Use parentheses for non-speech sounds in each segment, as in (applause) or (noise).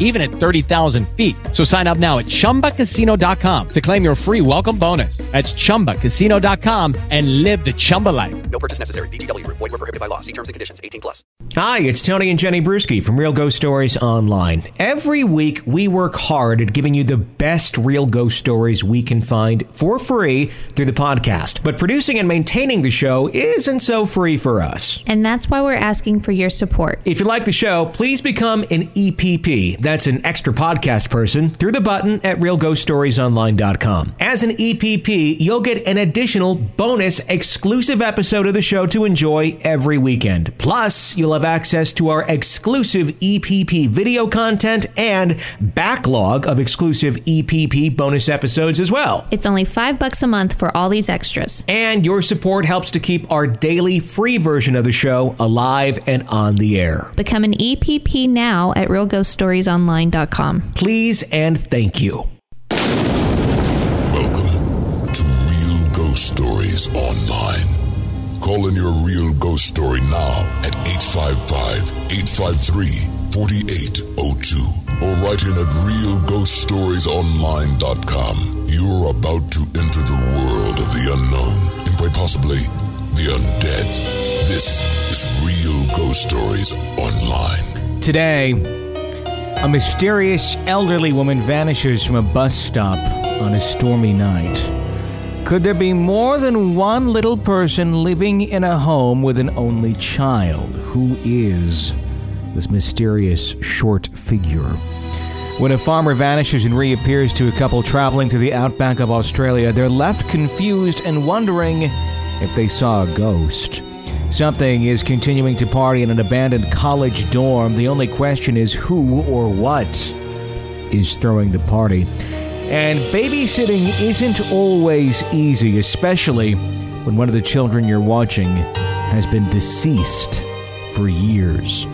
even at 30,000 feet. So sign up now at chumbacasino.com to claim your free welcome bonus. That's chumbacasino.com and live the Chumba life. No purchase necessary. VGW Group. Void were prohibited by law. See terms and conditions. 18 plus. Hi, it's Tony and Jenny Bruschi from Real Ghost Stories Online. Every week, we work hard at giving you the best real ghost stories we can find for free through the podcast. But producing and maintaining the show isn't so free for us. And that's why we're asking for your support. If you like the show, please become an EPP. That's an extra podcast person through the button at realghoststoriesonline.com. As an EPP, you'll get an additional bonus exclusive episode of the show to enjoy every weekend. Plus, you'll have access to our exclusive EPP video content and backlog of exclusive EPP bonus episodes as well. It's only five bucks a month for all these extras. And your support helps to keep our daily free version of the show alive and on the air. Become an EPP now at realghoststoriesonline.com. Please and thank you. Welcome to Real Ghost Stories Online. Call in your real ghost story now at 855 853 4802 or write in at realghoststoriesonline.com. You're about to enter the world of the unknown and quite possibly the undead. This is Real Ghost Stories Online. Today, a mysterious elderly woman vanishes from a bus stop on a stormy night. Could there be more than one little person living in a home with an only child? Who is this mysterious short figure? When a farmer vanishes and reappears to a couple traveling to the outback of Australia, they're left confused and wondering if they saw a ghost. Something is continuing to party in an abandoned college dorm. The only question is who or what is throwing the party. And babysitting isn't always easy, especially when one of the children you're watching has been deceased for years.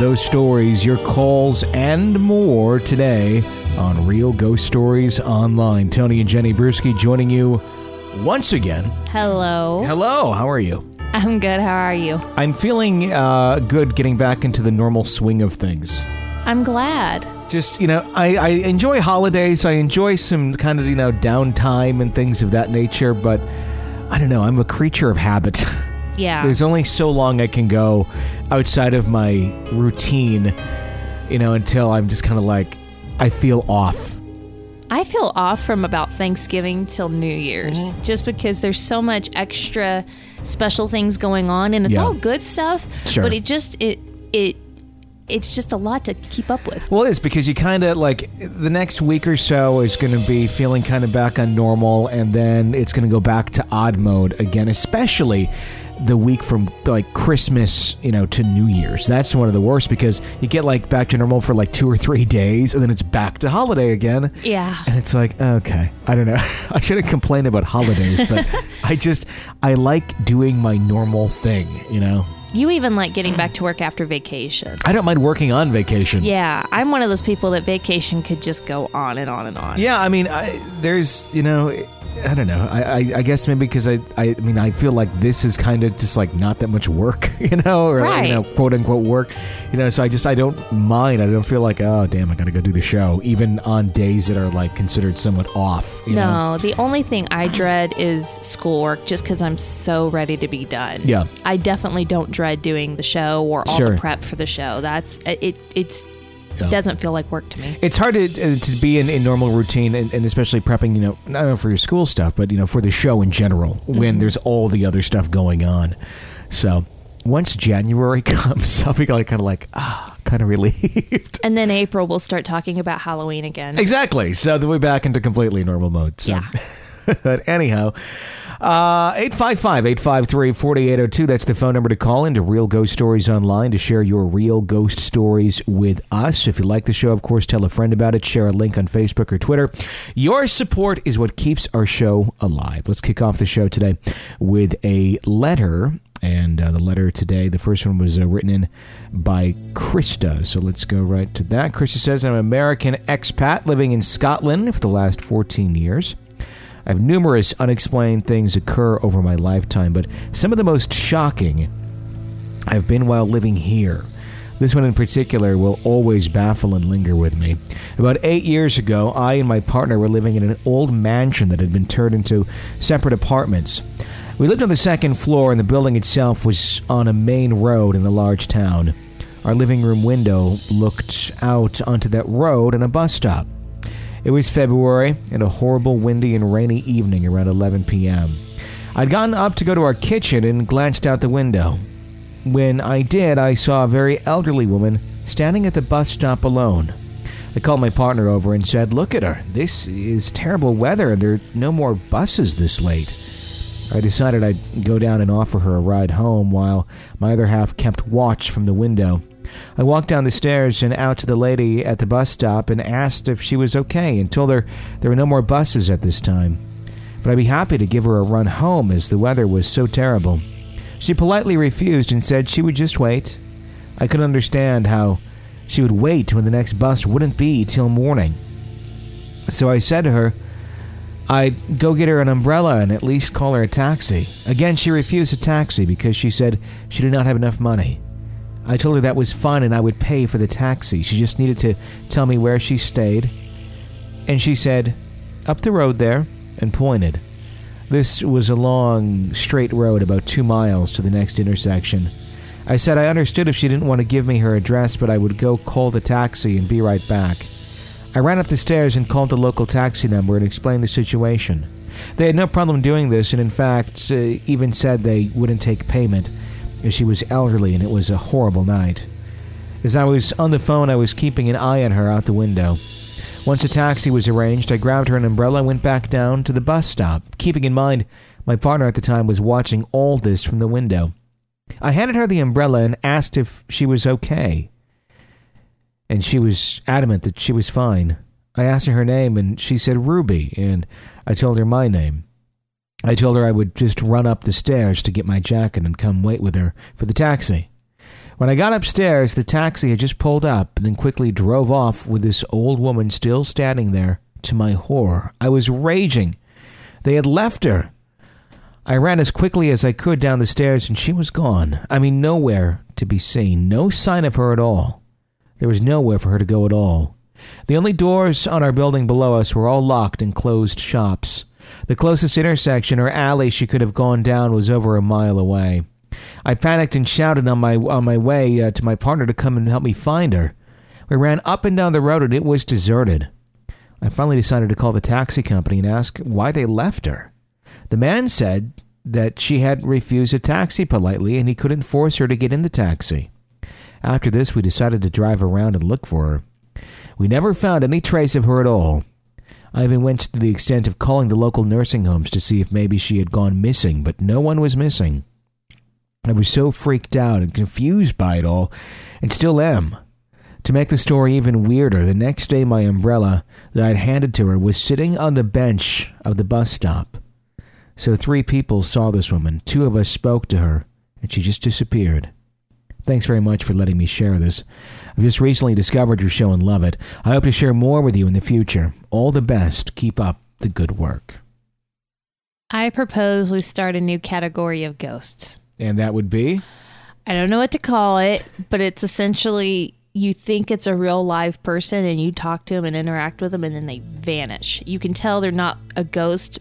Those stories, your calls, and more today on Real Ghost Stories Online. Tony and Jenny Bruschi joining you once again. Hello. Hello, how are you? (laughs) I'm good. How are you? I'm feeling uh, good getting back into the normal swing of things. I'm glad. Just, you know, I, I enjoy holidays. I enjoy some kind of, you know, downtime and things of that nature, but I don't know. I'm a creature of habit. (laughs) Yeah. There's only so long I can go outside of my routine, you know, until I'm just kind of like, I feel off. I feel off from about Thanksgiving till New Year's Mm-hmm. just because there's so much extra special things going on and it's Yeah. all good stuff, Sure. but it just it it it's just a lot to keep up with. Well, it is because you kind of like the next week or so is going to be feeling kind of back on normal, and then it's going to go back to odd mode again, especially the week from like Christmas, you know, to New Year's. That's one of the worst because you get like back to normal for like two or three days, and then it's back to holiday again. Yeah. And it's like, okay, I don't know. (laughs) I shouldn't complain about holidays, but (laughs) I just, I like doing my normal thing, you know? You even like getting back to work after vacation. I don't mind working on vacation. Yeah, I'm one of those people that vacation could just go on and on and on. Yeah, I mean, I, there's, you know, I don't know. I, I, I guess maybe because I, I, mean, I feel like this is kind of just like not that much work, (laughs) you know, or Right. you know, quote unquote work, you know. So I just I don't mind. I don't feel like oh damn, I got to go do the show, even on days that are like considered somewhat off. You no, know? the only thing I dread is schoolwork just because I'm so ready to be done. Yeah. I definitely don't dread doing the show or all Sure. the prep for the show. That's it. It's Yeah. doesn't feel like work to me. It's hard to, uh, to be in, in normal routine and, and especially prepping, you know, not only for your school stuff, but, you know, for the show in general when there's all the other stuff going on. So once January (laughs) comes, I'll be like, kind of like, ah, kind of relieved. And then April we'll start talking about Halloween again. exactly. So then we're back into completely normal mode. So. Yeah. (laughs) but anyhow, uh, 855-853-4802. That's the phone number to call into Real Ghost Stories Online to share your real ghost stories with us. If you like the show, of course, tell a friend about it. Share a link on Facebook or Twitter. Your support is what keeps our show alive. Let's kick off the show today with a letter And uh, the letter today, the first one was uh, written in by Krista. So let's go right to that. Krista says, I'm an American expat living in Scotland for the last 14 years. I have numerous unexplained things occur over my lifetime, but some of the most shocking have been while living here. This one in particular will always baffle and linger with me. About eight years ago, I and my partner were living in an old mansion that had been turned into separate apartments. We lived on the second floor, and the building itself was on a main road in a large town. Our living room window looked out onto that road and a bus stop. It was February and a horrible windy and rainy evening around 11 p.m. I'd gotten up to go to our kitchen and glanced out the window. When I did, I saw a very elderly woman standing at the bus stop alone. I called my partner over and said, Look at her. This is terrible weather, and there are no more buses this late. I decided I'd go down and offer her a ride home while my other half kept watch from the window. I walked down the stairs and out to the lady at the bus stop and asked if she was okay and told her there were no more buses at this time. But I'd be happy to give her a run home as the weather was so terrible. She politely refused and said she would just wait. I could understand how she would wait when the next bus wouldn't be till morning. So I said to her, I'd go get her an umbrella and at least call her a taxi. Again, she refused a taxi because she said she did not have enough money. I told her that was fine and I would pay for the taxi. She just needed to tell me where she stayed. And she said, Up the road there, and pointed. This was a long, straight road about two miles to the next intersection. I said I understood if she didn't want to give me her address, but I would go call the taxi and be right back. I ran up the stairs and called the local taxi number and explained the situation. They had no problem doing this, and in fact, uh, even said they wouldn't take payment, she was elderly and it was a horrible night. As I was on the phone, I was keeping an eye on her out the window. Once a taxi was arranged, I grabbed her an umbrella and went back down to the bus stop, keeping in mind my partner at the time was watching all this from the window. I handed her the umbrella and asked if she was okay. And she was adamant that she was fine. I asked her her name and she said Ruby, and I told her my name. I told her I would just run up the stairs to get my jacket and come wait with her for the taxi. When I got upstairs, the taxi had just pulled up and then quickly drove off with this old woman still standing there. To my horror, I was raging. They had left her. I ran as quickly as I could down the stairs and she was gone. I mean, nowhere to be seen. No sign of her at all. There was nowhere for her to go at all. The only doors on our building below us were all locked and closed shops. The closest intersection or alley she could have gone down was over a mile away. I panicked and shouted on my on my way uh, to my partner to come and help me find her. We ran up and down the road and it was deserted. I finally decided to call the taxi company and ask why they left her. The man said that she had refused a taxi politely and he couldn't force her to get in the taxi. After this, we decided to drive around and look for her. We never found any trace of her at all. I even went to the extent of calling the local nursing homes to see if maybe she had gone missing, but no one was missing. I was so freaked out and confused by it all, and still am. To make the story even weirder, the next day my umbrella that I'd handed to her was sitting on the bench of the bus stop. So three people saw this woman, two of us spoke to her, and she just disappeared. Thanks very much for letting me share this. I've just recently discovered your show and love it. I hope to share more with you in the future. All the best. Keep up the good work. I propose we start a new category of ghosts. And that would be? I don't know what to call it, but it's essentially you think it's a real live person and you talk to them and interact with them and then they vanish. You can tell they're not a ghost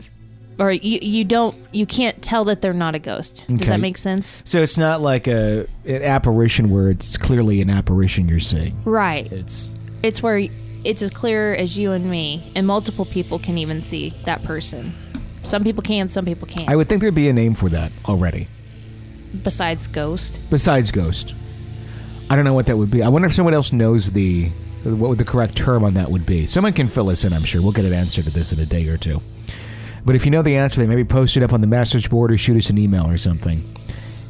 or you you don't you can't tell that they're not a ghost. Does Okay. that make sense? So it's not like a an apparition where it's clearly an apparition you're seeing. Right. It's It's where it's as clear as you and me and multiple people can even see that person. Some people can, some people can't. I would think there'd be a name for that already. besides ghost. Besides ghost. I don't know what that would be. I wonder if someone else knows the what would the correct term on that would be. Someone can fill us in, I'm sure. We'll get an answer to this in a day or two. But if you know the answer, then maybe post it up on the message board or shoot us an email or something.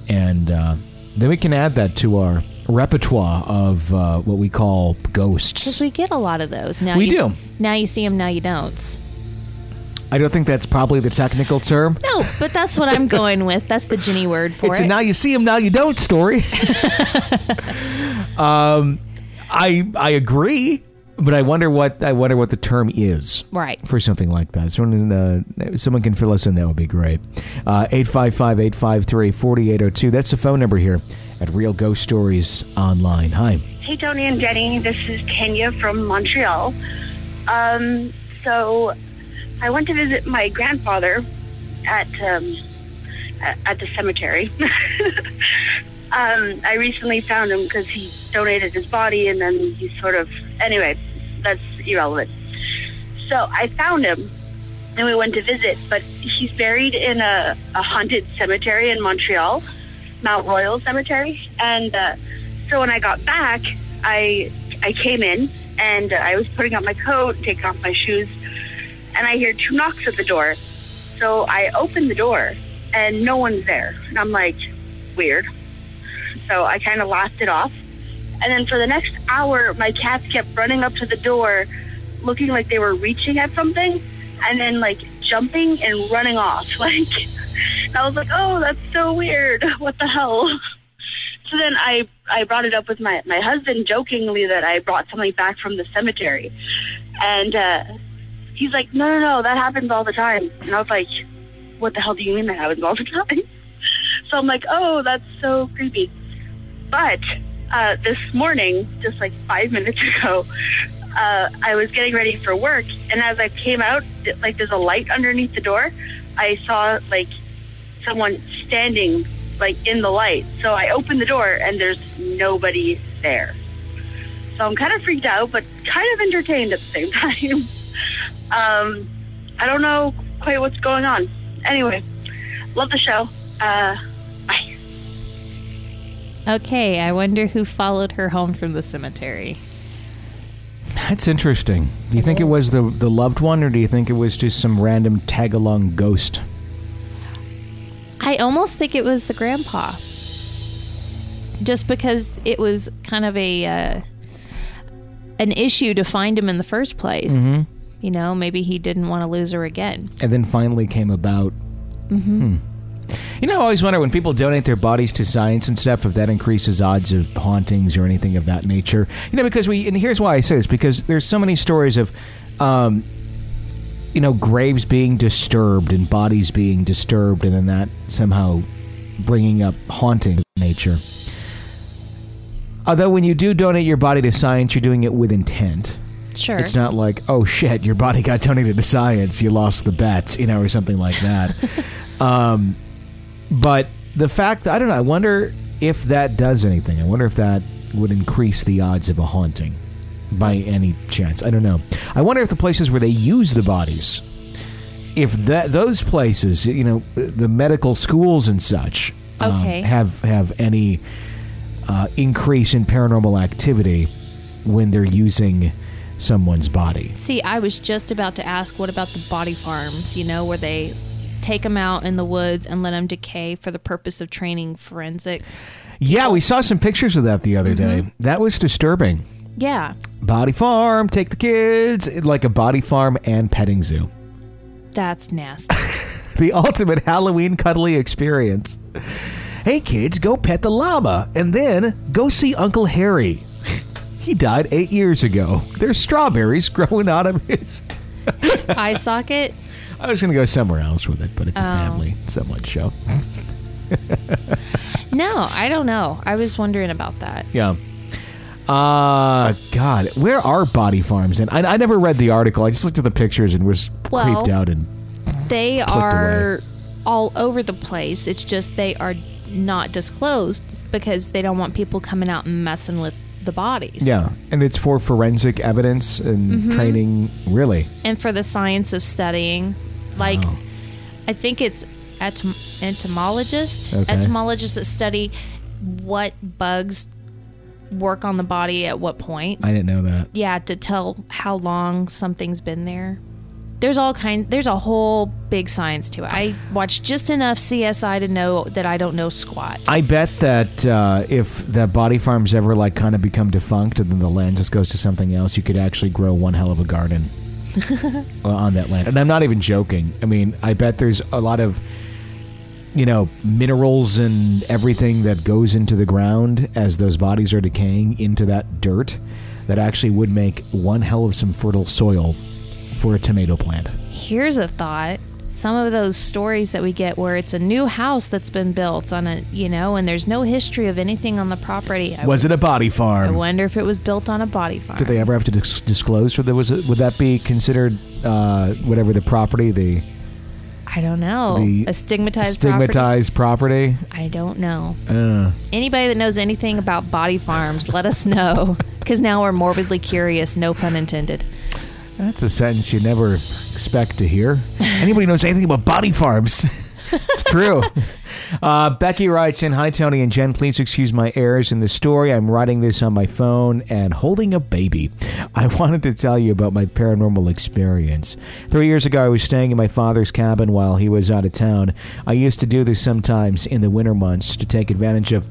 And uh, then we can add that to our repertoire of uh, what we call ghosts. Because we get a lot of those. Now We you, do. Now you see them, now you don't. I don't think that's probably the technical term. No, but that's what I'm going (laughs) with. That's the Jenny word for it's it. a now you see him, now you don't story. (laughs) (laughs) um, I I agree, but I wonder what I wonder what the term is. right. for something like that. Someone, uh, someone can fill us in. That would be great. Uh, 855-853-4802. That's the phone number here at Real Ghost Stories Online. Hi. Hey, Tony and Jenny. This is Kenya from Montreal. Um, so, I went to visit my grandfather at um, at, at the cemetery. (laughs) um, I recently found him because he donated his body, and then he sort of. Anyway, that's irrelevant. So I found him, and we went to visit. But he's buried in a, a haunted cemetery in Montreal, Mount Royal Cemetery, and. Uh, so when I got back, I I came in and I was putting on my coat, taking off my shoes, and I hear two knocks at the door. So I open the door and no one's there, and I'm like, weird. So I kind of laughed it off, and then for the next hour, my cats kept running up to the door, looking like they were reaching at something, and then like jumping and running off. (laughs) Like I was like, oh, that's so weird. (laughs) What the hell? (laughs) So then I I brought it up with my my husband jokingly that I brought something back from the cemetery, and uh, he's like, no no no, that happens all the time. And I was like, what the hell do you mean that happens all the time? So I'm like, oh, that's so creepy. But uh, this morning, just like five minutes (laughs) ago, uh, I was getting ready for work, and as I came out, like there's a light underneath the door. I saw like someone standing like in the light. So I opened the door and there's nobody there. So I'm kind of freaked out, but kind of entertained at the same (laughs) time. um, I don't know quite what's going on. Anyway, love the show. Uh. Okay, I wonder who followed her home from the cemetery. That's interesting. Do you think it was the the loved one, or do you think it was just some random tag along ghost? I almost think it was the grandpa. Just because it was kind of a uh, an issue to find him in the first place. You know, maybe he didn't want to lose her again. and then finally came about. Hmm. You know, I always wonder when people donate their bodies to science and stuff if that increases odds of hauntings or anything of that nature. You know, because we and here's why I say this because there's so many stories of, um, you know, graves being disturbed and bodies being disturbed, and then that somehow bringing up haunting nature. Although when you do donate your body to science, you're doing it with intent. Sure. It's not like, oh shit, your body got donated to science, you lost the bet, you know, or something like that. (laughs) um, but the fact, I don't know, I wonder if that does anything. I wonder if that would increase the odds of a haunting by any chance. I don't know. I wonder if the places where they use the bodies, if that those places, you know, the medical schools and such, um, Okay. have have any uh, increase in paranormal activity when they're using someone's body. See, I was just about to ask, what about the body farms? You know, where they take them out in the woods and let them decay for the purpose of training forensic. Yeah, we saw some pictures of that the other day. Mm-hmm. That was disturbing. Yeah, Body farm, take the kids, like a body farm and petting zoo. that's nasty. (laughs) The ultimate Halloween cuddly experience. Hey kids, go pet the llama and then go see Uncle Harry. (laughs) he died eight years ago. There's strawberries (laughs) growing out of his. Eye socket. I was going to go somewhere else with it, but it's a Oh. family somewhat show. (laughs) No, I don't know. I was wondering about that. Yeah. Uh, God, where are body farms? And I, I never read the article. I just looked at the pictures and was Well- creeped out. And They are all over the place. It's just they are not disclosed because they don't want people coming out and messing with the bodies. yeah, and it's for forensic evidence and training. Really? And for the science of studying, like Wow. I think it's etom- entomologists, Okay. entomologists that study what bugs work on the body at what point. I didn't know that. yeah, to tell how long something's been there. There's all kind. There's a whole big science to it. I watched just enough CSI to know that I don't know squat. I bet that uh, if that body farms ever like kind of become defunct and then the land just goes to something else, you could actually grow one hell of a garden. (laughs) on that land. And I'm not even joking. I mean, I bet there's a lot of, you know, minerals and everything that goes into the ground as those bodies are decaying into that dirt that actually would make one hell of some fertile soil for a tomato plant. Here's a thought. Some of those stories that we get where it's a new house that's been built on a, you know, and there's no history of anything on the property. I, Was it a body farm I wonder if it was built on a body farm. Did they ever have to dis- disclose, or there was a, would that be considered uh, whatever the property, the I don't know. The a stigmatized, stigmatized property? property? I don't know. Uh, Anybody that knows anything about body farms, let us know. Because now we're morbidly curious, no pun intended. That's a sentence you never expect to hear. Anybody knows anything about body farms? (laughs) it's true. (laughs) Uh, Becky writes in, Hi, Tony and Jen. Please excuse my errors in the story. I'm writing this on my phone and holding a baby. I (laughs) wanted to tell you about my paranormal experience. Three years ago, I was staying in my father's cabin while he was out of town. I used to do this sometimes in the winter months to take advantage of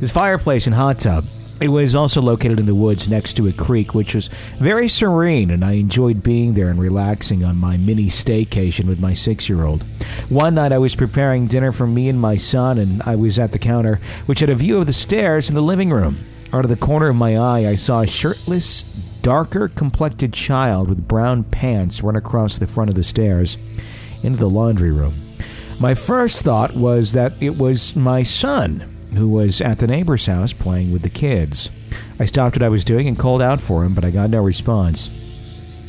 his fireplace and hot tub. It was also located in the woods next to a creek, which was very serene, and I enjoyed being there and relaxing on my mini staycation with my six year old. One night I was preparing dinner for me and my son, and I was at the counter, which had a view of the stairs in the living room. Out of the corner of my eye, I saw a shirtless, darker complected child with brown pants run across the front of the stairs into the laundry room. My first thought was that it was my son, who was at the neighbor's house playing with the kids. I stopped what I was doing and called out for him, but I got no response.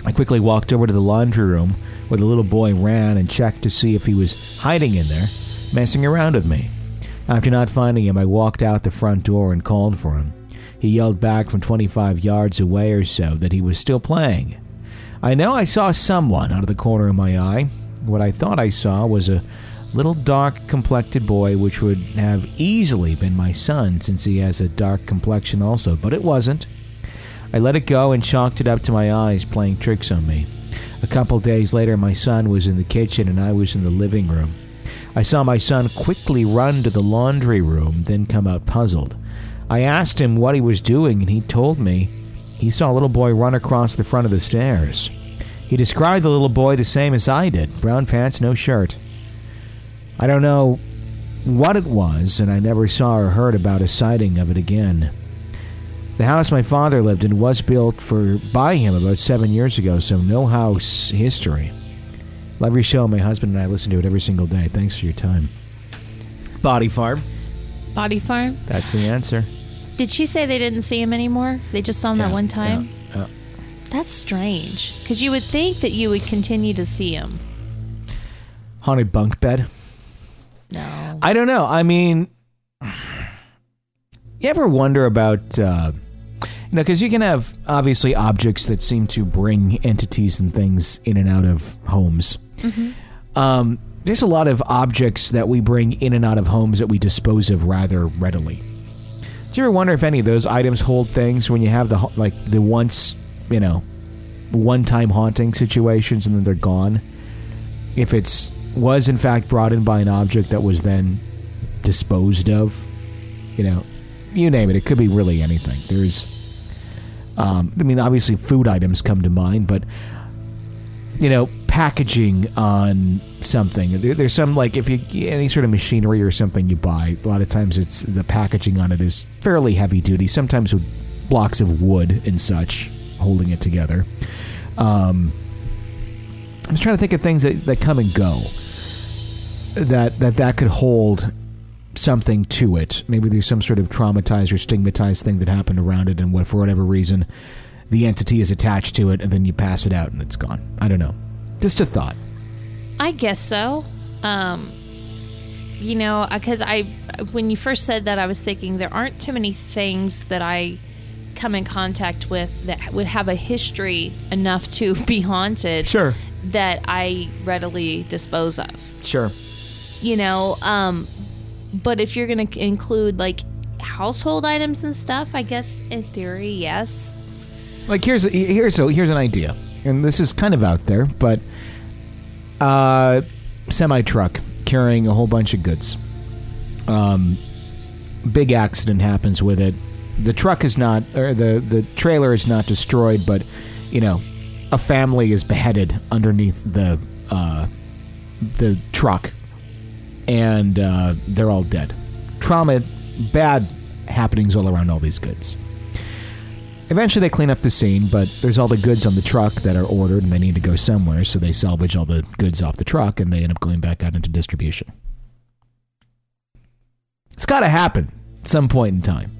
I quickly walked over to the laundry room where the little boy ran and checked to see if he was hiding in there, messing around with me. After not finding him, I walked out the front door and called for him. He yelled back from 25 yards away or so that he was still playing. I know I saw someone out of the corner of my eye. What I thought I saw was a little dark complected boy, which would have easily been my son since he has a dark complexion also, but it wasn't. I let it go and chalked it up to my eyes playing tricks on me. A couple days later, my son was in the kitchen and I was in the living room. I saw my son quickly run to the laundry room, then come out puzzled. I asked him what he was doing, and he told me he saw a little boy run across the front of the stairs. He described the little boy the same as I did brown pants, no shirt. I don't know what it was, and I never saw or heard about a sighting of it again. The house my father lived in was built for by him about seven years ago, so no house history. Love your show. My husband and I listen to it every single day. Thanks for your time. Body farm. Body farm? That's the answer. Did she say they didn't see him anymore? They just saw him Yeah, that one time? yeah, yeah. That's strange. Because you would think that you would continue to see him. Haunted bunk bed. No. I don't know. I mean, (sighs) you ever wonder about, uh, you know, because you can have obviously objects that seem to bring entities and things in and out of homes. Um, there's a lot of objects that we bring in and out of homes that we dispose of rather readily. Do you ever wonder if any of those items hold things when you have the like the once, you know, one-time haunting situations and then they're gone? If it's was in fact brought in by an object that was then disposed of, you know, you name it. It could be really anything. There's, um, I mean, obviously food items come to mind, but you know, packaging on something. There, there's some like if you any sort of machinery or something you buy, a lot of times it's the packaging on it is fairly heavy duty. Sometimes with blocks of wood and such holding it together. Um, I was trying to think of things that, that come and go that that that could hold something to it. Maybe there's some sort of traumatized or stigmatized thing that happened around it, and what for whatever reason, the entity is attached to it, and then you pass it out and it's gone. I don't know. Just a thought. I guess so. Um, you know, because I, when you first said that, I was thinking there aren't too many things that I come in contact with that would have a history enough to (laughs) be haunted Sure. that I readily dispose of. Sure. You know, um, but if you're going to include like household items and stuff, I guess in theory, yes. Like here's a, here's a, here's an idea, and this is kind of out there, but uh, semi truck carrying a whole bunch of goods. Um, big accident happens with it. The truck is not, or the the trailer is not destroyed, but you know, a family is beheaded underneath the uh, the truck, and uh, they're all dead. Trauma, bad happenings all around all these goods. Eventually, they clean up the scene, but there's all the goods on the truck that are ordered and they need to go somewhere, so they salvage all the goods off the truck and they end up going back out into distribution. It's got to happen at some point in time,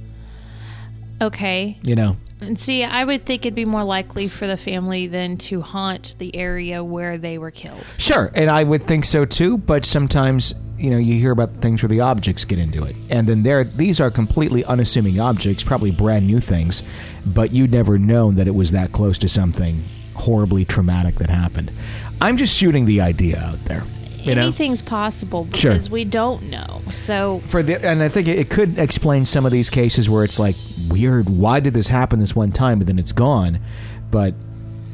Okay. you know? And see, I would think it'd be more likely for the family than to haunt the area where they were killed. Sure, and I would think so too, but sometimes, you know, you hear about the things where the objects get into it. And then there these are completely unassuming objects, probably brand new things, but you'd never known that it was that close to something horribly traumatic that happened. I'm just shooting the idea out there. You know? Anything's possible Sure. because we don't know. So for the and I think it, it could explain some of these cases where it's like weird. Why did this happen this one time, but then it's gone? But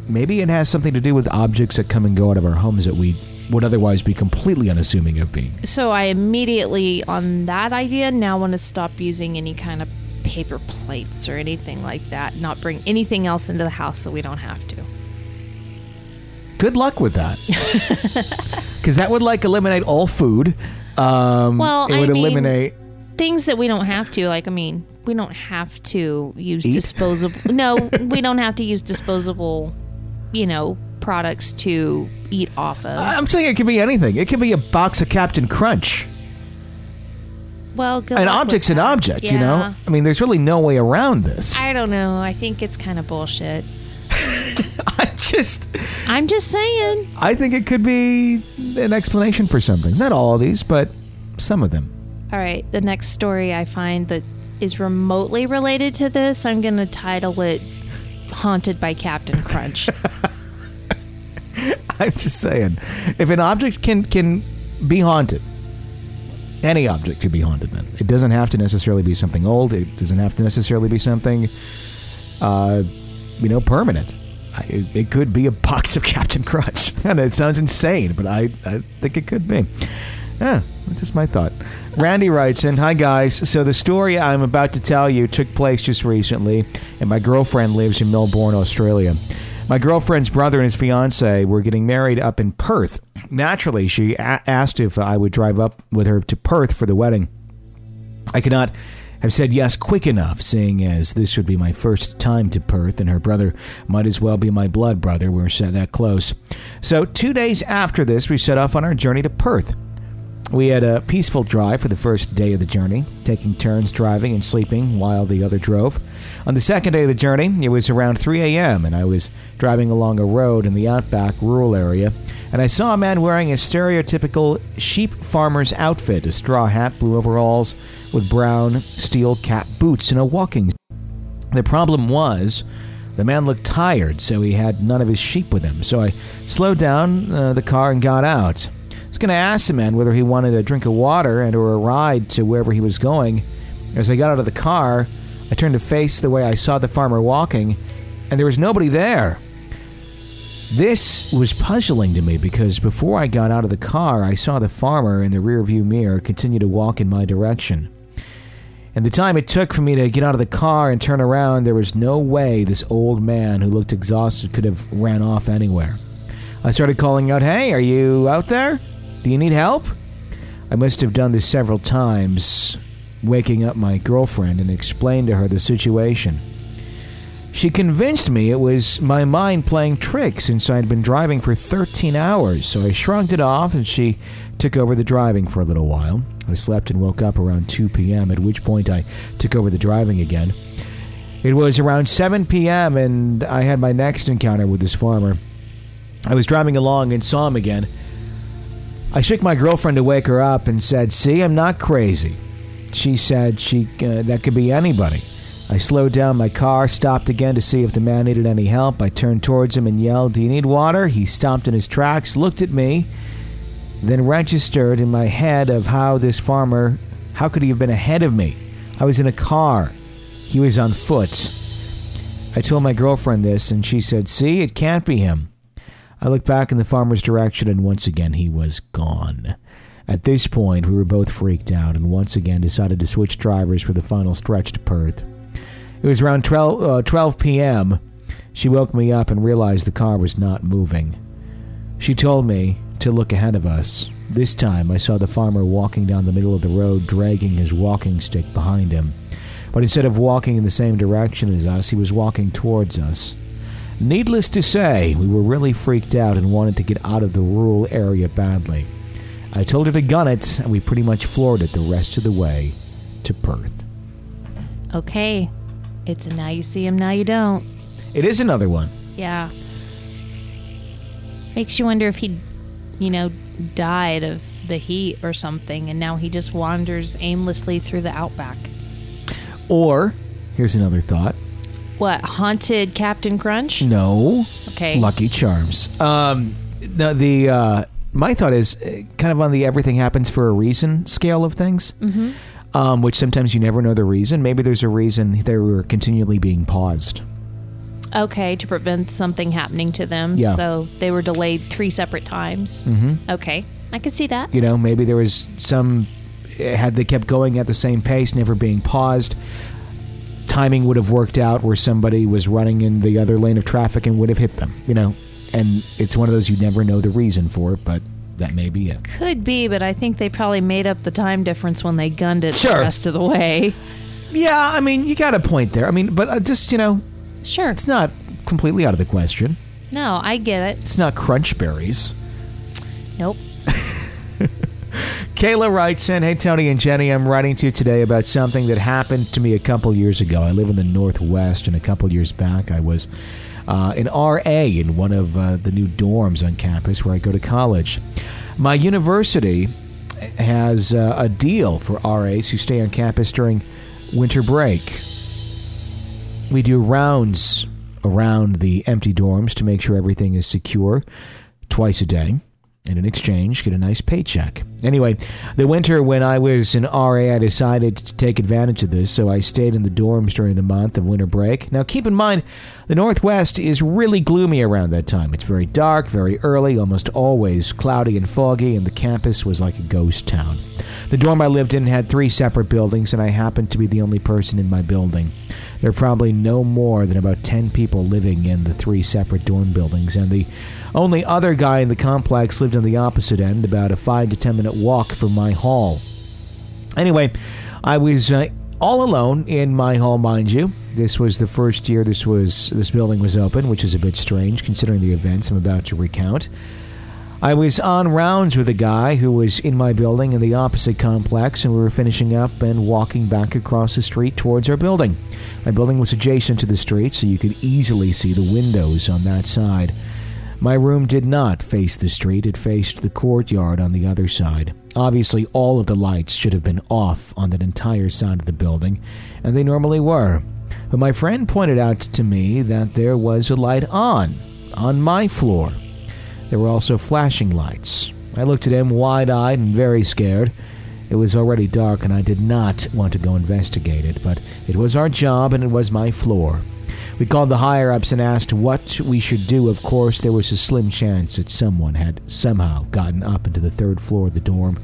maybe it has something to do with objects that come and go out of our homes that we would otherwise be completely unassuming of being. so I immediately on that idea now want to stop using any kind of paper plates or anything like that. Not bring anything else into the house that we don't have to. Good luck with that, (laughs) because that would like eliminate all food. Um, Well, it I would mean- eliminate. Things that we don't have to, like I mean, we don't have to use Eat? disposable. no, we don't have to use disposable, you know, products to eat off of. I'm saying it could be anything. It could be a box of Captain Crunch. well, good An object's an object, you know. I mean, there's really no way around this. I don't know. I think it's kind of bullshit. (laughs) I just. I'm just saying. I think it could be an explanation for some things. Not all of these, but some of them. All right, the next story I find that is remotely related to this, I'm going to title it Haunted by Captain Crunch. (laughs) I'm just saying, if an object can can be haunted, any object could be haunted. Then it doesn't have to necessarily be something old. It doesn't have to necessarily be something, uh, you know, permanent. I, it, it could be a (laughs) box of Captain Crunch, (laughs) and it sounds insane, but I I think it could be. Yeah, that's just my thought. Randy writes in, Hi guys. So the story I'm about to tell you took place just recently, and my girlfriend lives in Melbourne, Australia. My girlfriend's brother and his fiance were getting married up in Perth. Naturally, she a- asked if I would drive up with her to Perth for the wedding. I could not have said yes quick enough, seeing as this would be my first time to Perth, and her brother might as well be my blood brother. We're that close. So, two days after this, we set off on our journey to Perth. We had a peaceful drive for the first day of the journey, taking turns driving and sleeping while the other drove. On the second day of the journey, it was around 3 a.m., and I was driving along a road in the outback rural area, and I saw a man wearing a stereotypical sheep farmer's outfit a straw hat, blue overalls, with brown steel cap boots, and a walking the problem was, the man looked tired, so he had none of his sheep with him. So I slowed down uh, the car and got out. Was going to ask the man whether he wanted a drink of water and or a ride to wherever he was going. As I got out of the car, I turned to face the way I saw the farmer walking, and there was nobody there. This was puzzling to me because before I got out of the car, I saw the farmer in the rearview mirror continue to walk in my direction. And the time it took for me to get out of the car and turn around, there was no way this old man who looked exhausted could have ran off anywhere. I started calling out, Hey, are you out there? Do you need help? I must have done this several times, waking up my girlfriend and explained to her the situation. She convinced me it was my mind playing tricks since I'd been driving for 13 hours, so I shrugged it off and she took over the driving for a little while. I slept and woke up around 2 p.m., at which point I took over the driving again. It was around 7 p.m., and I had my next encounter with this farmer. I was driving along and saw him again. I shook my girlfriend to wake her up and said, See, I'm not crazy. She said she uh, that could be anybody. I slowed down my car, stopped again to see if the man needed any help. I turned towards him and yelled, Do you need water? He stopped in his tracks, looked at me, then registered in my head of how this farmer, how could he have been ahead of me? I was in a car. He was on foot. I told my girlfriend this, and she said, See, it can't be him. I looked back in the farmer's direction, and once again he was gone. At this point, we were both freaked out, and once again decided to switch drivers for the final stretch to Perth. It was around 12, uh, 12 p.m., She woke me up and realized the car was not moving. She told me to look ahead of us. This time I saw the farmer walking down the middle of the road, dragging his walking stick behind him. But instead of walking in the same direction as us, he was walking towards us. Needless to say, we were really freaked out and wanted to get out of the rural area badly. I told her to gun it, and we pretty much floored it the rest of the way to Perth. Okay. It's a now you see him, now you don't. It is another one. Yeah. Makes you wonder if he, you know, died of the heat or something, and now he just wanders aimlessly through the outback. Or, here's another thought. What, haunted Captain Crunch? No. Okay. Lucky Charms. Um, the, the uh, my thought is uh, kind of on the everything happens for a reason scale of things, mm-hmm. um, which sometimes you never know the reason. Maybe there's a reason they were continually being paused. Okay, to prevent something happening to them. Yeah. So they were delayed three separate times. Mm-hmm. Okay, I could see that. You know, maybe there was some had they kept going at the same pace, never being paused. Timing would have worked out where somebody was running in the other lane of traffic and would have hit them. You know, and it's one of those you never know the reason for, but that may be it. Could be, but I think they probably made up the time difference when they gunned it Sure. the rest of the way. Yeah, I mean, you got a point there. I mean, but uh, just you know, Sure. it's not completely out of the question. No, I get it. It's not crunch berries. Nope. Kayla writes in, Hey Tony and Jenny, I'm writing to you today about something that happened to me a couple years ago. I live in the Northwest, and a couple years back I was uh, an RA in one of uh, the new dorms on campus where I go to college. My university has uh, a deal for RAs who stay on campus during winter break. We do rounds around the empty dorms to make sure everything is secure twice a day. And in exchange, get a nice paycheck. Anyway, the winter when I was an RA, I decided to take advantage of this, so I stayed in the dorms during the month of winter break. Now, keep in mind, the Northwest is really gloomy around that time. It's very dark, very early, almost always cloudy and foggy, and the campus was like a ghost town. The dorm I lived in had three separate buildings, and I happened to be the only person in my building. There are probably no more than about 10 people living in the three separate dorm buildings, and the only other guy in the complex lived on the opposite end, about a 5 to 10 minute walk from my hall. Anyway, I was uh, all alone in my hall, mind you. This was the first year this was this building was open, which is a bit strange considering the events I'm about to recount. I was on rounds with a guy who was in my building in the opposite complex, and we were finishing up and walking back across the street towards our building. My building was adjacent to the street, so you could easily see the windows on that side. My room did not face the street, it faced the courtyard on the other side. Obviously, all of the lights should have been off on that entire side of the building, and they normally were. But my friend pointed out to me that there was a light on, on my floor. There were also flashing lights. I looked at him wide eyed and very scared. It was already dark, and I did not want to go investigate it, but it was our job and it was my floor. We called the higher ups and asked what we should do. Of course, there was a slim chance that someone had somehow gotten up into the third floor of the dorm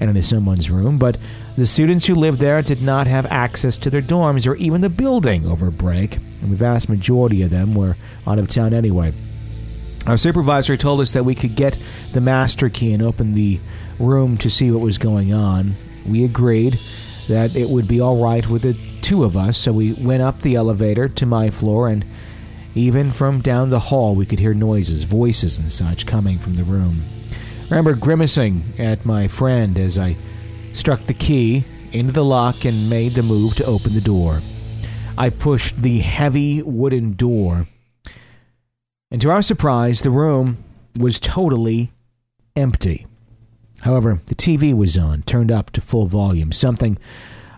and into someone's room, but the students who lived there did not have access to their dorms or even the building over break, and the vast majority of them were out of town anyway. Our supervisor told us that we could get the master key and open the room to see what was going on. We agreed that it would be all right with the two of us, so we went up the elevator to my floor, and even from down the hall, we could hear noises, voices, and such coming from the room. I remember grimacing at my friend as I struck the key into the lock and made the move to open the door. I pushed the heavy wooden door and to our surprise, the room was totally empty. However, the TV was on, turned up to full volume, something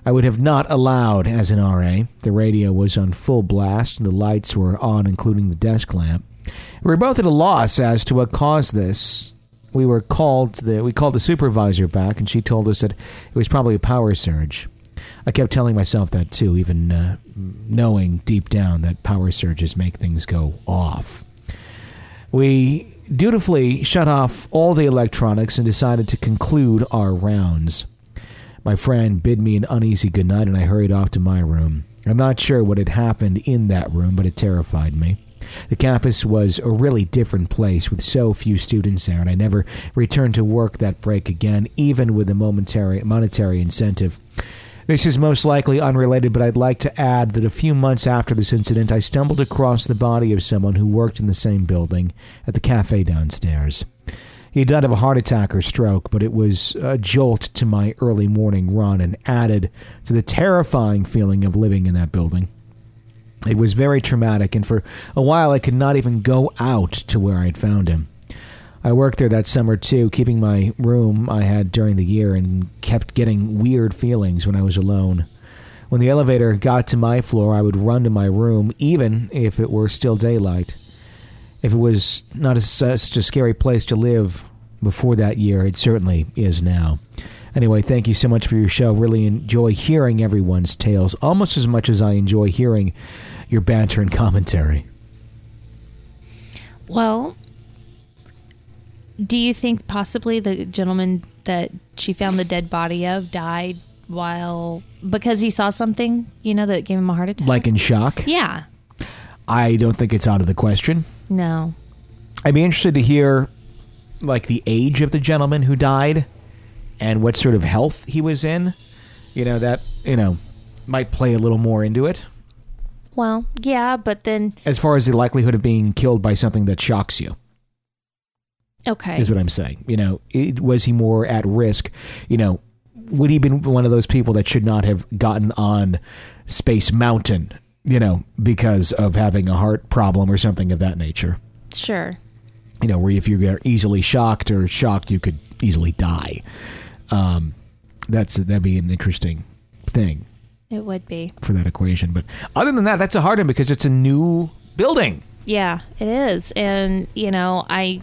I would have not allowed as an RA. The radio was on full blast, and the lights were on, including the desk lamp. We were both at a loss as to what caused this. We were called the we called the supervisor back, and she told us that it was probably a power surge. I kept telling myself that too, even uh, knowing deep down that power surges make things go off. We dutifully shut off all the electronics and decided to conclude our rounds. My friend bid me an uneasy goodnight, and I hurried off to my room. I'm not sure what had happened in that room, but it terrified me. The campus was a really different place with so few students there, and I never returned to work that break again, even with a momentary monetary incentive. This is most likely unrelated, but I'd like to add that a few months after this incident, I stumbled across the body of someone who worked in the same building at the cafe downstairs. He died of a heart attack or stroke, but it was a jolt to my early morning run and added to the terrifying feeling of living in that building. It was very traumatic, and for a while I could not even go out to where I'd found him. I worked there that summer too, keeping my room I had during the year and kept getting weird feelings when I was alone. When the elevator got to my floor, I would run to my room, even if it were still daylight. If it was not a, such a scary place to live before that year, it certainly is now. Anyway, thank you so much for your show. Really enjoy hearing everyone's tales almost as much as I enjoy hearing your banter and commentary. Well, do you think possibly the gentleman that she found the dead body of died while because he saw something, you know, that gave him a heart attack? Like in shock? yeah. I don't think it's out of the question. No. I'd be interested to hear like the age of the gentleman who died and what sort of health he was in. You know, that, you know, might play a little more into it. Well, yeah, but then As far as the likelihood of being killed by something that shocks you, okay. is what I'm saying. You know, it, was he more at risk? You know, would he been one of those people that should not have gotten on Space Mountain? You know, because of having a heart problem or something of that nature. Sure. You know, where if you're easily shocked or shocked, you could easily die. Um, that's that'd be an interesting thing It would be. for that equation. But other than that, that's a hard one because it's a new building. Yeah, it is. And, you know, I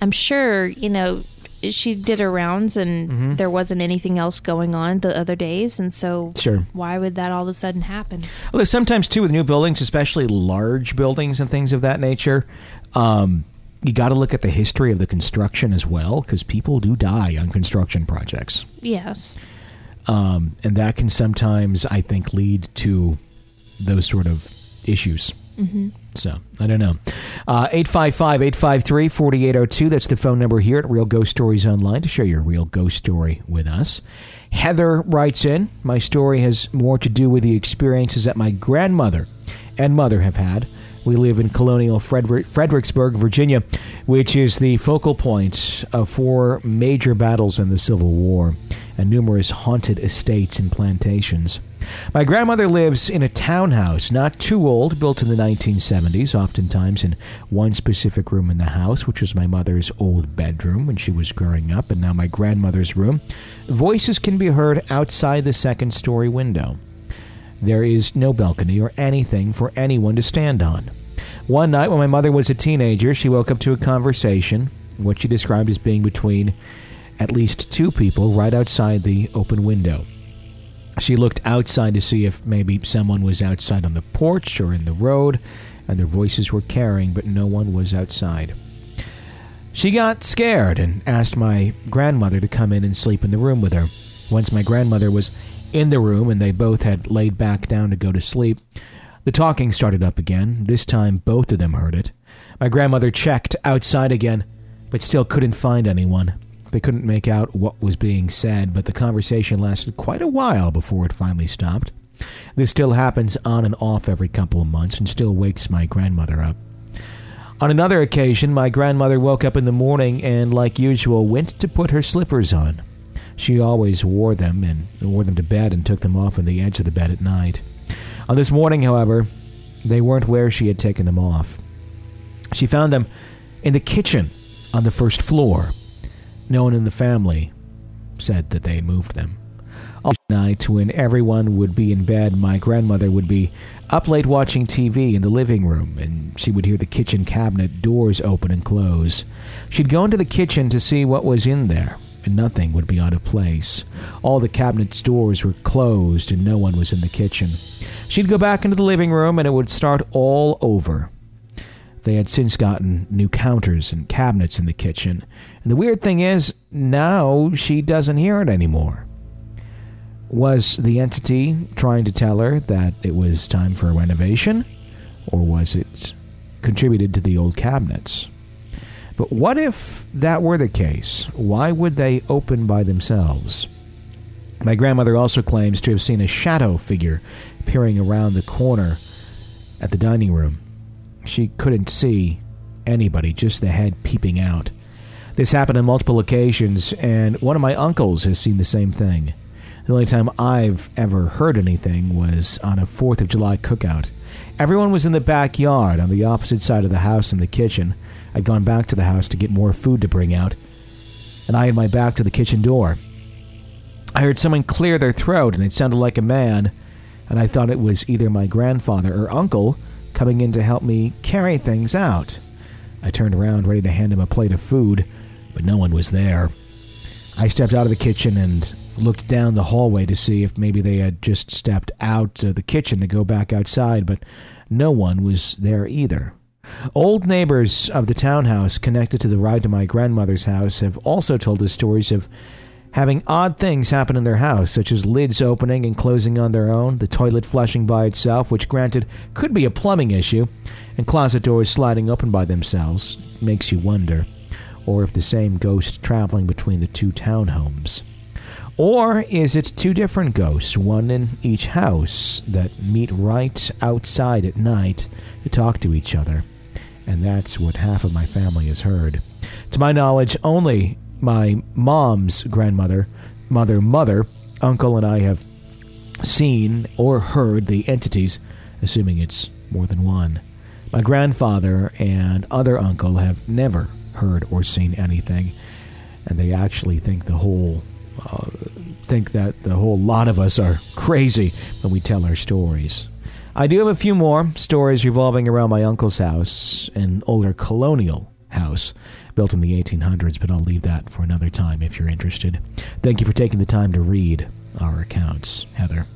I'm sure, you know, she did her rounds and Mm-hmm. there wasn't anything else going on the other days and so Sure. why would that all of a sudden happen? Although sometimes too with new buildings, especially large buildings and things of that nature, um, you got to look at the history of the construction as well, because people do die on construction projects, Yes. um, and that can sometimes, I think, lead to those sort of issues. Mm-hmm. So I don't know. Uh, Eight five five eight five three forty eight zero two. That's the phone number here at Real Ghost Stories Online to share your real ghost story with us. Heather writes in, My story has more to do with the experiences that my grandmother and mother have had. We live in colonial Frederick, Fredericksburg, Virginia, which is the focal point of four major battles in the Civil War and numerous haunted estates and plantations. My grandmother lives in a townhouse, not too old, built in the 1970s, oftentimes in one specific room in the house, which was my mother's old bedroom when she was growing up, and now my grandmother's room. Voices can be heard outside the second story window. There is no balcony or anything for anyone to stand on. One night, when my mother was a teenager, she woke up to a conversation, what she described as being between at least two people right outside the open window. She looked outside to see if maybe someone was outside on the porch or in the road, and their voices were carrying, but no one was outside. She got scared and asked my grandmother to come in and sleep in the room with her. Once my grandmother was in the room and they both had laid back down to go to sleep, the talking started up again. This time both of them heard it. My grandmother checked outside again, but still couldn't find anyone. They couldn't make out what was being said, but the conversation lasted quite a while before it finally stopped. This still happens on and off every couple of months and still wakes my grandmother up. On another occasion, my grandmother woke up in the morning and, like usual, went to put her slippers on. She always wore them and wore them to bed and took them off on the edge of the bed at night. On this morning, however, they weren't where she had taken them off. She found them in the kitchen on the first floor. No one in the family said that they moved them. All night, when everyone would be in bed, my grandmother would be up late watching TV in the living room, and she would hear the kitchen cabinet doors open and close. She'd go into the kitchen to see what was in there, and nothing would be out of place. All the cabinet's doors were closed, and no one was in the kitchen. She'd go back into the living room, and it would start all over. They had since gotten new counters and cabinets in the kitchen. And the weird thing is, now she doesn't hear it anymore. Was the entity trying to tell her that it was time for a renovation? Or was it contributed to the old cabinets. But what if that were the case? Why would they open by themselves? My grandmother also claims to have seen a shadow figure peering around the corner at the dining room. She couldn't see anybody, just the head peeping out. This happened on multiple occasions, and one of my uncles has seen the same thing. The only time I've ever heard anything was on a 4th of July cookout. Everyone was in the backyard on the opposite side of the house from the kitchen. I'd gone back to the house to get more food to bring out, and I had my back to the kitchen door. I heard someone clear their throat, and it sounded like a man, and I thought it was either my grandfather or uncle coming in to help me carry things out. I turned around, ready to hand him a plate of food, but no one was there. I stepped out of the kitchen and looked down the hallway to see if maybe they had just stepped out of the kitchen to go back outside, but no one was there either. Old neighbors of the townhouse connected to the ride to my grandmother's house have also told us stories of having odd things happen in their house, such as lids opening and closing on their own, the toilet flushing by itself, which granted could be a plumbing issue, and closet doors sliding open by themselves. Makes you wonder. Or if the same ghost traveling between the two townhomes. Or is it two different ghosts, one in each house, that meet right outside at night to talk to each other? And that's what half of my family has heard. To my knowledge, only my mom's grandmother, mother, mother, uncle, and I have seen or heard the entities, assuming it's more than one. My grandfather and other uncle have never heard or seen anything, and they actually think the whole uh, think that the whole lot of us are crazy when we tell our stories. I do have a few more stories revolving around my uncle's house, an older colonial house built in the 1800s, but I'll leave that for another time if you're interested. Thank you for taking the time to read our accounts, Heather.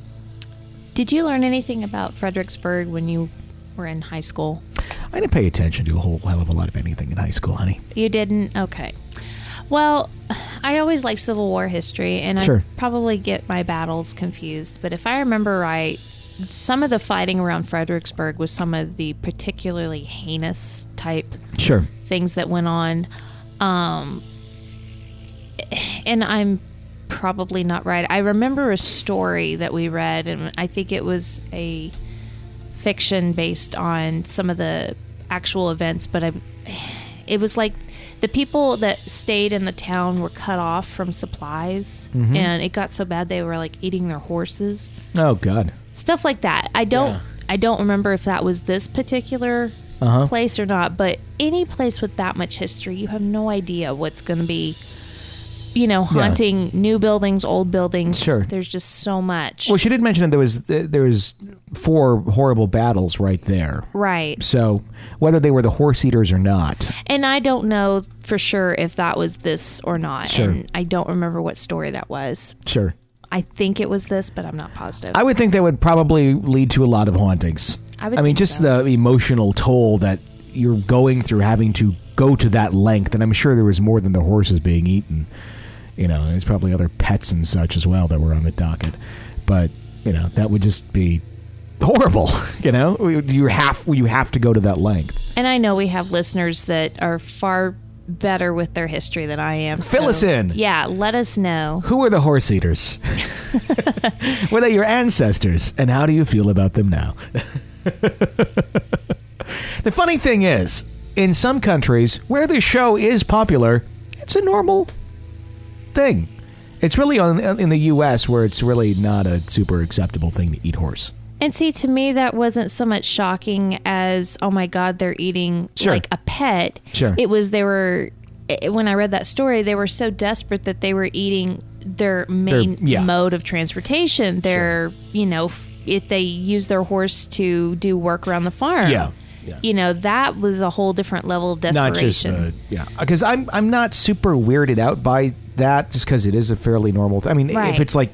Did you learn anything about Fredericksburg when you were in high school? I didn't pay attention to a whole hell of a lot of anything in high school, honey. You didn't? Okay. Well, I always like Civil War history, and Sure. I probably get my battles confused. But if I remember right, some of the fighting around Fredericksburg was some of the particularly heinous type Sure. things that went on. Um, and I'm probably not right. I remember a story that we read, and I think it was a fiction based on some of the actual events, but I, it was like the people that stayed in the town were cut off from supplies, and it got so bad they were like eating their horses Oh, God. stuff like that. I don't Yeah. I don't remember if that was this particular Uh-huh. place or not, but any place with that much history, you have no idea what's going to be you know, haunting new buildings, old buildings. Sure. There's just so much. Well, she did mention that there was there was four horrible battles right there. right. So whether they were the horse eaters or not, And I don't know for sure if that was this or not. Sure. And I don't remember what story that was. sure. I think it was this, but I'm not positive. I would think that would probably lead to a lot of hauntings. I would mean, just so. the emotional toll that you're going through having to go to that length, and I'm sure there was more than the horses being eaten. You know, there's probably other pets and such as well that were on the docket, but you know that would just be horrible. (laughs) You know, you have you have to go to that length. and I know we have listeners that are far better with their history than I am. Fill so- us in. Yeah, let us know. Who are the horse eaters? (laughs) were they your ancestors? And how do you feel about them now? (laughs) the funny thing is, in some countries where the show is popular, it's a normal thing. It's really on, in the U.S. where it's really not a super acceptable thing to eat horse. And see, to me, that wasn't so much shocking as, oh my God, they're eating Sure. like a pet. Sure. It was, they were, when I read that story, they were so desperate that they were eating their main yeah. mode of transportation. Their, you know, f- if they use their horse to do work around the farm. Yeah. Yeah. You know, that was a whole different level of Not just desperation. uh, yeah, because I'm I'm not super weirded out by that, just because it is a fairly normal. Th- I mean, Right. if it's like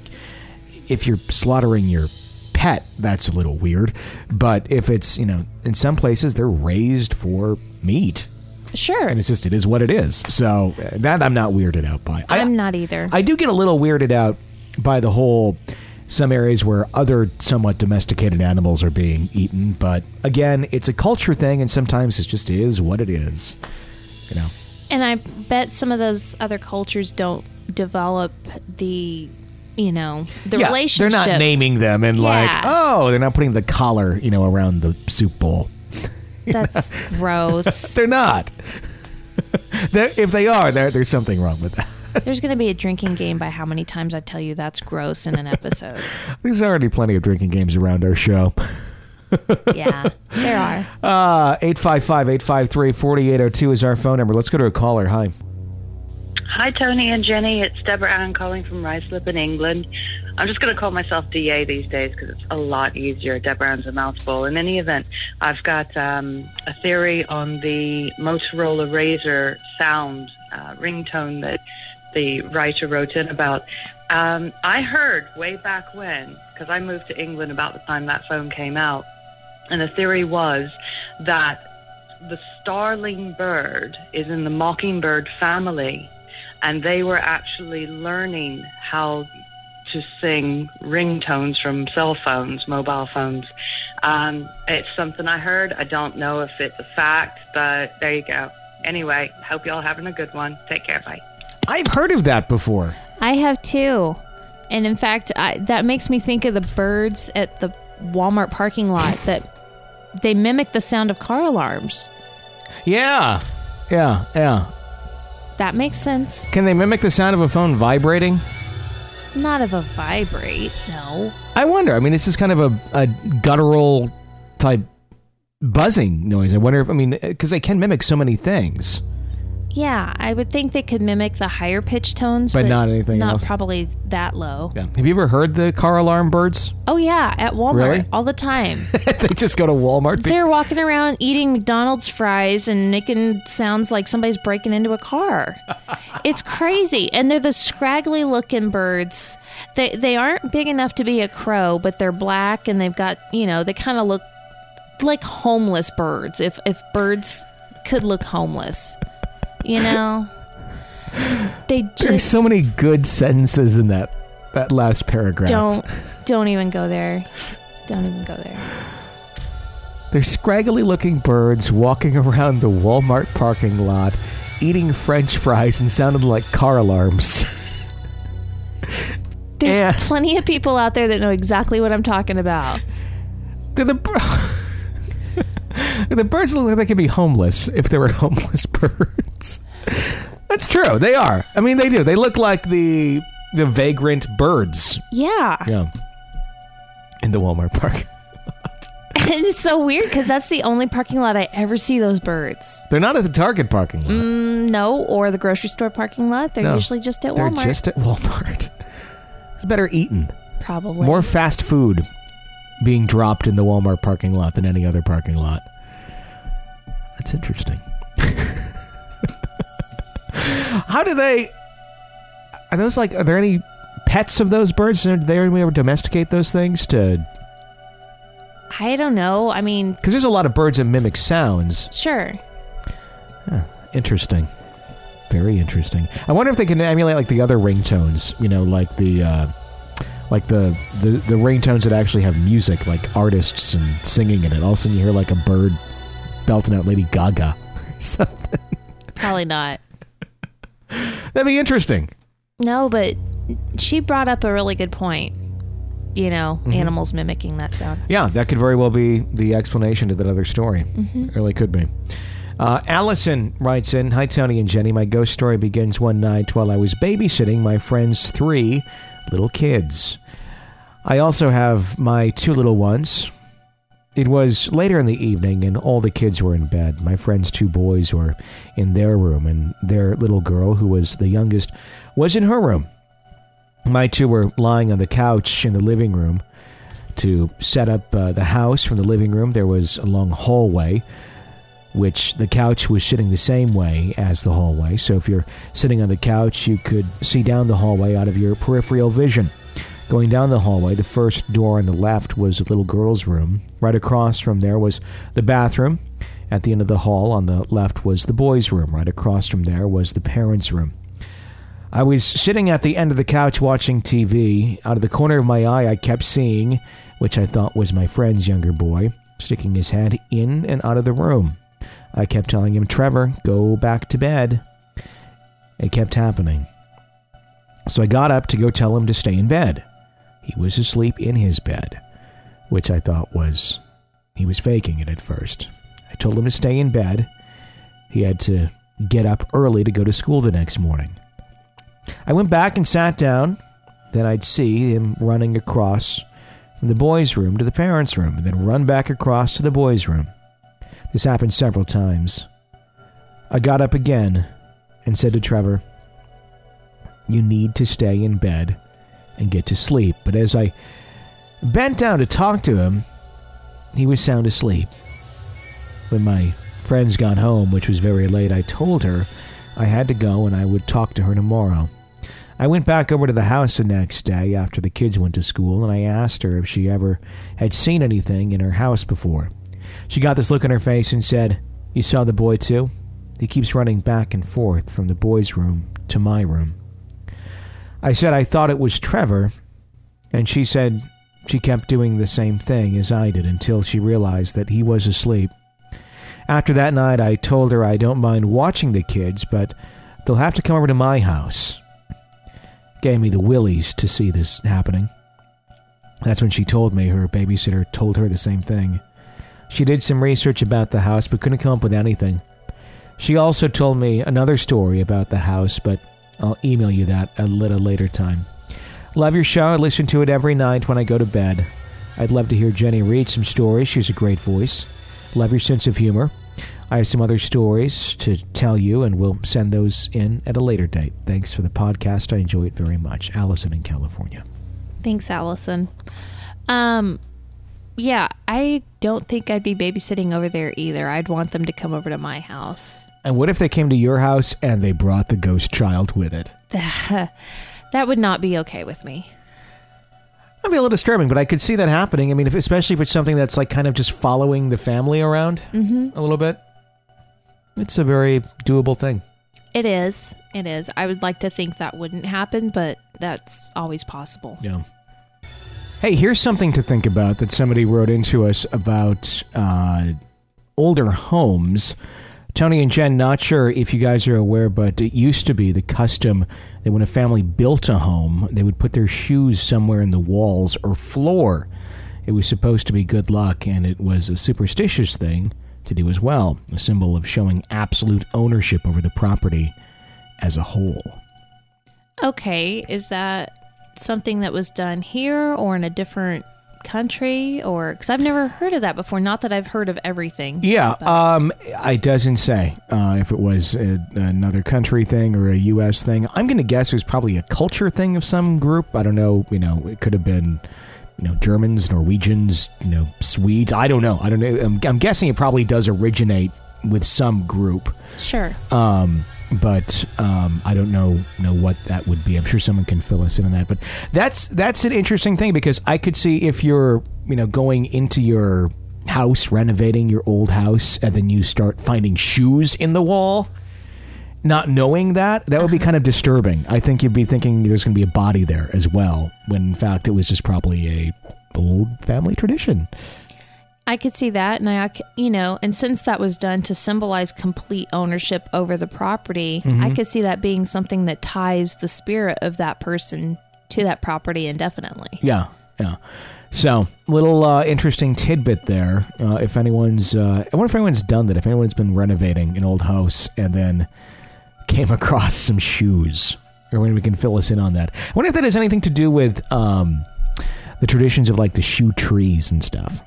if you're slaughtering your pet, that's a little weird. But if it's you know, in some places they're raised for meat, sure. and it's just it is what it is. So uh, that I'm not weirded out by. I, I'm not either. I do get a little weirded out by the whole some areas where other somewhat domesticated animals are being eaten. But again, it's a culture thing, and sometimes it just is what it is. You know. And I bet some of those other cultures don't develop the, you know, the yeah, relationship. They're not naming them and like, oh, they're not putting the collar, you know, around the soup bowl. (laughs) That's gross. They're not. (laughs) They're- if they are, there's something wrong with that. There's going to be a drinking game by how many times I tell you that's gross in an episode. (laughs) There's already plenty of drinking games around our show. (laughs) Yeah, there are. Uh, 855-853-4802 is our phone number. Let's go to a caller. Hi. Hi, Tony and Jenny. It's Deborah Ann calling from Ruislip in England. I'm just going to call myself DA these days because it's a lot easier. Deborah Ann's a mouthful. In any event, I've got um, a theory on the Motorola RAZR sound uh, ringtone that the writer wrote in about. Um, I heard way back when, because I moved to England about the time that phone came out, and the theory was that the starling bird is in the mockingbird family, and they were actually learning how to sing ringtones from cell phones, mobile phones. Um, it's something I heard. I don't know if it's a fact, but there you go. Anyway, hope y'all having a good one. Take care. Bye. I've heard of that before. I have too. And in fact, I, that makes me think of the birds at the Walmart parking lot that they mimic the sound of car alarms. Yeah. Yeah, yeah. That makes sense. Can they mimic the sound of a phone vibrating? Not of a vibrate, no. I wonder. I mean, it's just kind of a, a guttural type buzzing noise. I wonder if, I mean, because they can mimic so many things. Yeah, I would think they could mimic the higher pitch tones, But but, not anything not else. probably that low. Yeah. Have you ever heard the car alarm birds? Oh yeah, at Walmart Really? all the time. (laughs) they just go to Walmart. They're walking around eating McDonald's fries and making sounds like somebody's breaking into a car. (laughs) it's crazy. And they're the scraggly looking birds. They they aren't big enough to be a crow, but they're black and they've got, you know, they kind of look like homeless birds. If if birds could look homeless. You know? They just There's so many good sentences in that that last paragraph. don't don't even go there. Don't even go there. They're scraggly looking birds walking around the Walmart parking lot, eating French fries and sounding like car alarms. There's Yeah. plenty of people out there that know exactly what I'm talking about. They're the (laughs) the birds look like they could be homeless if they were (laughs) homeless birds. That's true. They are. I mean, they do. They look like the the vagrant birds. Yeah. Yeah. In the Walmart park. (laughs) And it's so weird because that's the only parking lot I ever see those birds. They're not at the Target parking lot. Mm, No, or the grocery store parking lot. They're No. usually just at They're Walmart. just at Walmart. (laughs) It's better eaten. Probably. More fast food being dropped in the Walmart parking lot than any other parking lot. That's interesting. (laughs) How do they? Are those like? Are there any pets of those birds? Did they ever domesticate those things to? I don't know. I mean, Because there's a lot of birds that mimic sounds. sure. Interesting. Very interesting. I wonder if they can emulate like the other ringtones. You know, like the. Uh, like the, the the ringtones that actually have music, like artists and singing in it. All of a sudden, you hear like a bird belting out Lady Gaga or (laughs) something. Probably not. That'd be interesting. No, but she brought up a really good point. You know, Mm-hmm. animals mimicking that sound. Yeah, that could very well be the explanation to that other story. It really could be. Uh, Allison writes in Hi, Tony and Jenny. My ghost story begins one night while I was babysitting my friend's three little kids. I also have my two little ones. It was later in the evening, and all the kids were in bed. My friend's two boys were in their room, and their little girl, who was the youngest, was in her room. My two were lying on the couch in the living room to set up uh, the house from the living room. There was a long hallway, which the couch was sitting the same way as the hallway. So if you're sitting on the couch, you could see down the hallway out of your peripheral vision. Going down the hallway, the first door on the left was the little girl's room. Right across from there was the bathroom. At the end of the hall on the left was the boys' room. Right across from there was the parents' room. I was sitting at the end of the couch watching TV. Out of the corner of my eye, I kept seeing, which I thought was my friend's younger boy, sticking his head in and out of the room. I kept telling him, Trevor, go back to bed. It kept happening. So I got up to go tell him to stay in bed. He was asleep in his bed, which I thought was he was faking it at first. I told him to stay in bed. He had to get up early to go to school the next morning. I went back and sat down. Then I'd see him running across from the boys' room to the parents' room, and then run back across to the boys' room. This happened several times. I got up again and said to Trevor, You need to stay in bed and get to sleep. But as I bent down to talk to him, he was sound asleep. When my friends got home, which was very late, I told her I had to go and I would talk to her tomorrow. I went back over to the house the next day after the kids went to school and I asked her if she ever had seen anything in her house before. She got this look on her face and said, You saw the boy too? He keeps running back and forth from the boys' room to my room. I said I thought it was Trevor, and she said she kept doing the same thing as I did until she realized that he was asleep. After that night, I told her I don't mind watching the kids, but they'll have to come over to my house. Gave me the willies to see this happening. That's when she told me her babysitter told her the same thing. She did some research about the house but couldn't come up with anything. She also told me another story about the house, but I'll email you that a little later time. Love your show. I listen to it every night when I go to bed. I'd love to hear Jenny read some stories. She's a great voice. Love your sense of humor. I have some other stories to tell you, and we'll send those in at a later date. Thanks for the podcast. I enjoy it very much. Allison in California. Thanks, Allison. Um, yeah, I don't think I'd be babysitting over there either. I'd want them to come over to my house. And what if they came to your house and they brought the ghost child with it? (laughs) that would not be okay with me. That'd be a little disturbing, but I could see that happening. I mean, if, especially if it's something that's like kind of just following the family around Mm-hmm. a little bit. It's a very doable thing. It is. It is. I would like to think that wouldn't happen, but that's always possible. Yeah. Hey, here's something to think about that somebody wrote into us about uh, older homes. Tony and Jen, not sure if you guys are aware, but it used to be the custom that when a family built a home, they would put their shoes somewhere in the walls or floor. It was supposed to be good luck, and it was a superstitious thing to do as well, a symbol of showing absolute ownership over the property as a whole. Okay, is that something that was done here or in a different country or because I've never heard of that before. Not that I've heard of everything. Yeah, but- um, it doesn't say uh, if it was a, another country thing or a U.S. thing. I'm going to guess it was probably a culture thing of some group. I don't know. You know, it could have been, you know, Germans, Norwegians, you know, Swedes. I don't know. I don't know. I'm, I'm guessing it probably does originate with some group. sure. Um, but um, I don't know know what that would be. I'm sure someone can fill us in on that. But that's that's an interesting thing because I could see if you're you know going into your house, renovating your old house, and then you start finding shoes in the wall, not knowing that that would be kind of disturbing. I think you'd be thinking there's going to be a body there as well, when in fact it was just probably a old family tradition. I could see that, and I, you know, and since that was done to symbolize complete ownership over the property, I could see that being something that ties the spirit of that person to that property indefinitely. Yeah, yeah. So, little uh, interesting tidbit there. Uh, if anyone's, uh, I wonder if anyone's done that. If anyone's been renovating an old house and then came (laughs) across some shoes, or when we can fill us in on that. I wonder if that has anything to do with um, the traditions of like the shoe trees and stuff.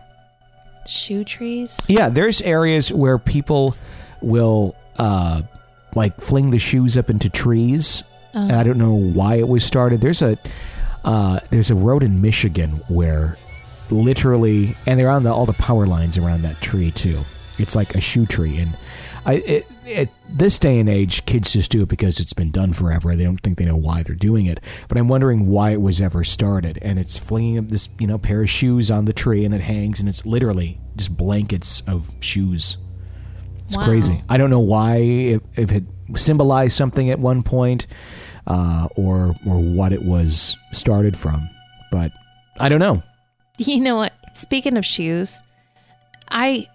Shoe trees. Yeah, there's areas where people will uh, like fling the shoes up into trees. And I don't know why it was started. There's a uh, there's a road in Michigan where literally, and they're on the, all the power lines around that tree too. It's like a shoe tree, and I it, at this day and age, kids just do it because it's been done forever. They don't think they know why they're doing it. But I'm wondering why it was ever started. And it's flinging up this you know pair of shoes on the tree, and it hangs, and it's literally just blankets of shoes. It's Wow. crazy. I don't know why if, if it symbolized something at one point. uh, or or what it was started from. But I don't know. You know what? Speaking of shoes, I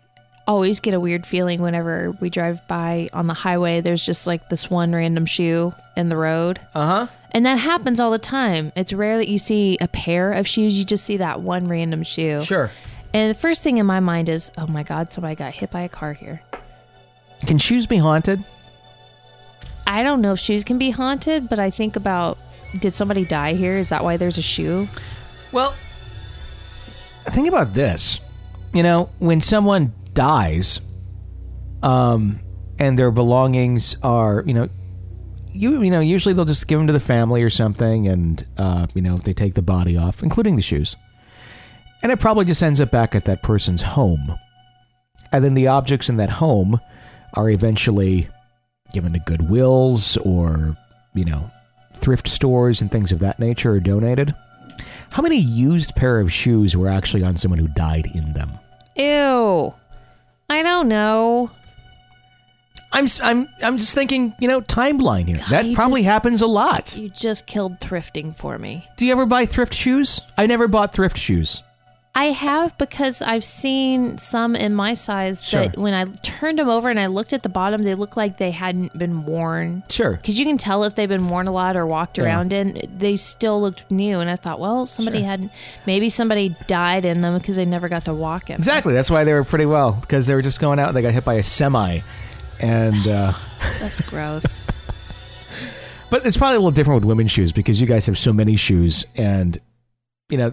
always get a weird feeling whenever we drive by on the highway. There's just like this one random shoe in the road. Uh huh. And that happens all the time. It's rare that you see a pair of shoes, you just see that one random shoe. Sure. And the first thing in my mind is, oh my God, somebody got hit by a car here. Can shoes be haunted? I don't know if shoes can be haunted, but I think about did somebody die here? Is that why there's a shoe? Well, think about this. You know, when someone dies, um, and their belongings are, you know, you you know, usually they'll just give them to the family or something, and uh, you know, they take the body off, including the shoes, and it probably just ends up back at that person's home, and then the objects in that home are eventually given to Goodwills or you know, thrift stores and things of that nature, or donated. How many used pair of shoes were actually on someone who died in them? Ew. I don't know. I'm I'm I'm just thinking, you know, timeline here. that you probably just- happens a lot. You just killed thrifting for me. Do you ever buy thrift shoes? I never bought thrift shoes. I have because I've seen some in my size that Sure. when I turned them over and I looked at the bottom, they looked like they hadn't been worn. Sure. Because you can tell if they've been worn a lot or walked around in. They still looked new, and I thought, well, somebody Sure. had maybe somebody died in them because they never got to walk in. them. Exactly. That's why they were pretty well because they were just going out and they got hit by a semi, and uh, (sighs) That's gross. (laughs) but it's probably a little different with women's shoes because you guys have so many shoes, and you know,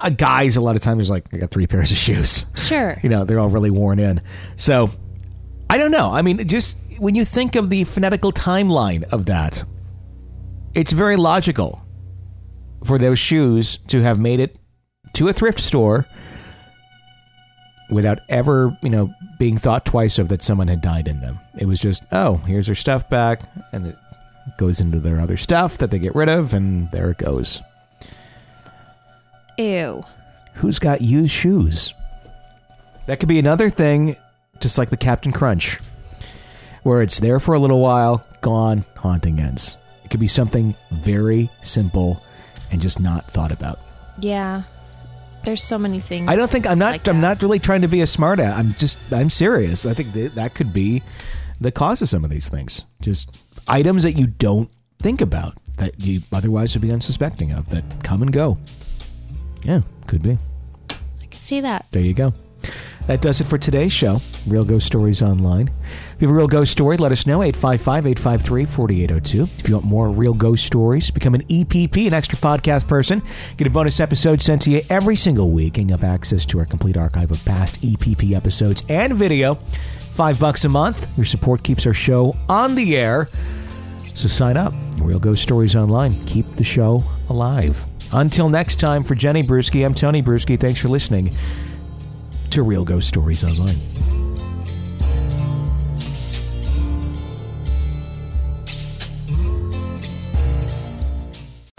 uh, guys a lot of times is like I got three pairs of shoes. sure. (laughs) you know they're all really worn in so i don't know i mean just when you think of the phonetical timeline of that it's very logical for those shoes to have made it to a thrift store without ever you know being thought twice of that someone had died in them it was just oh here's their stuff back and it goes into their other stuff that they get rid of and there it goes Ew. who's got used shoes. That could be another thing, just like the Captain Crunch, where it's there for a little while, gone, haunting ends. It could be something very simple and just not thought about. Yeah. There's so many things. I don't think I'm not. like I'm that. not really trying to be a smart ass. I'm just. I'm serious. I think that, that could be the cause of some of these things. Just items that you don't think about that you otherwise would be unsuspecting of that come and go. Yeah, could be. I can see that. There you go. That does it for today's show. Real Ghost Stories Online. If you have a real ghost story, let us know. 855 853 4802. If you want more real ghost stories, become an EPP, an extra podcast person. Get a bonus episode sent to you every single week and you have access to our complete archive of past EPP episodes and video. Five bucks a month. Your support keeps our show on the air. So sign up. Real Ghost Stories Online. Keep the show alive. Until next time, for Jenny Brueski, I'm Tony Brueski. Thanks for listening to Real Ghost Stories Online.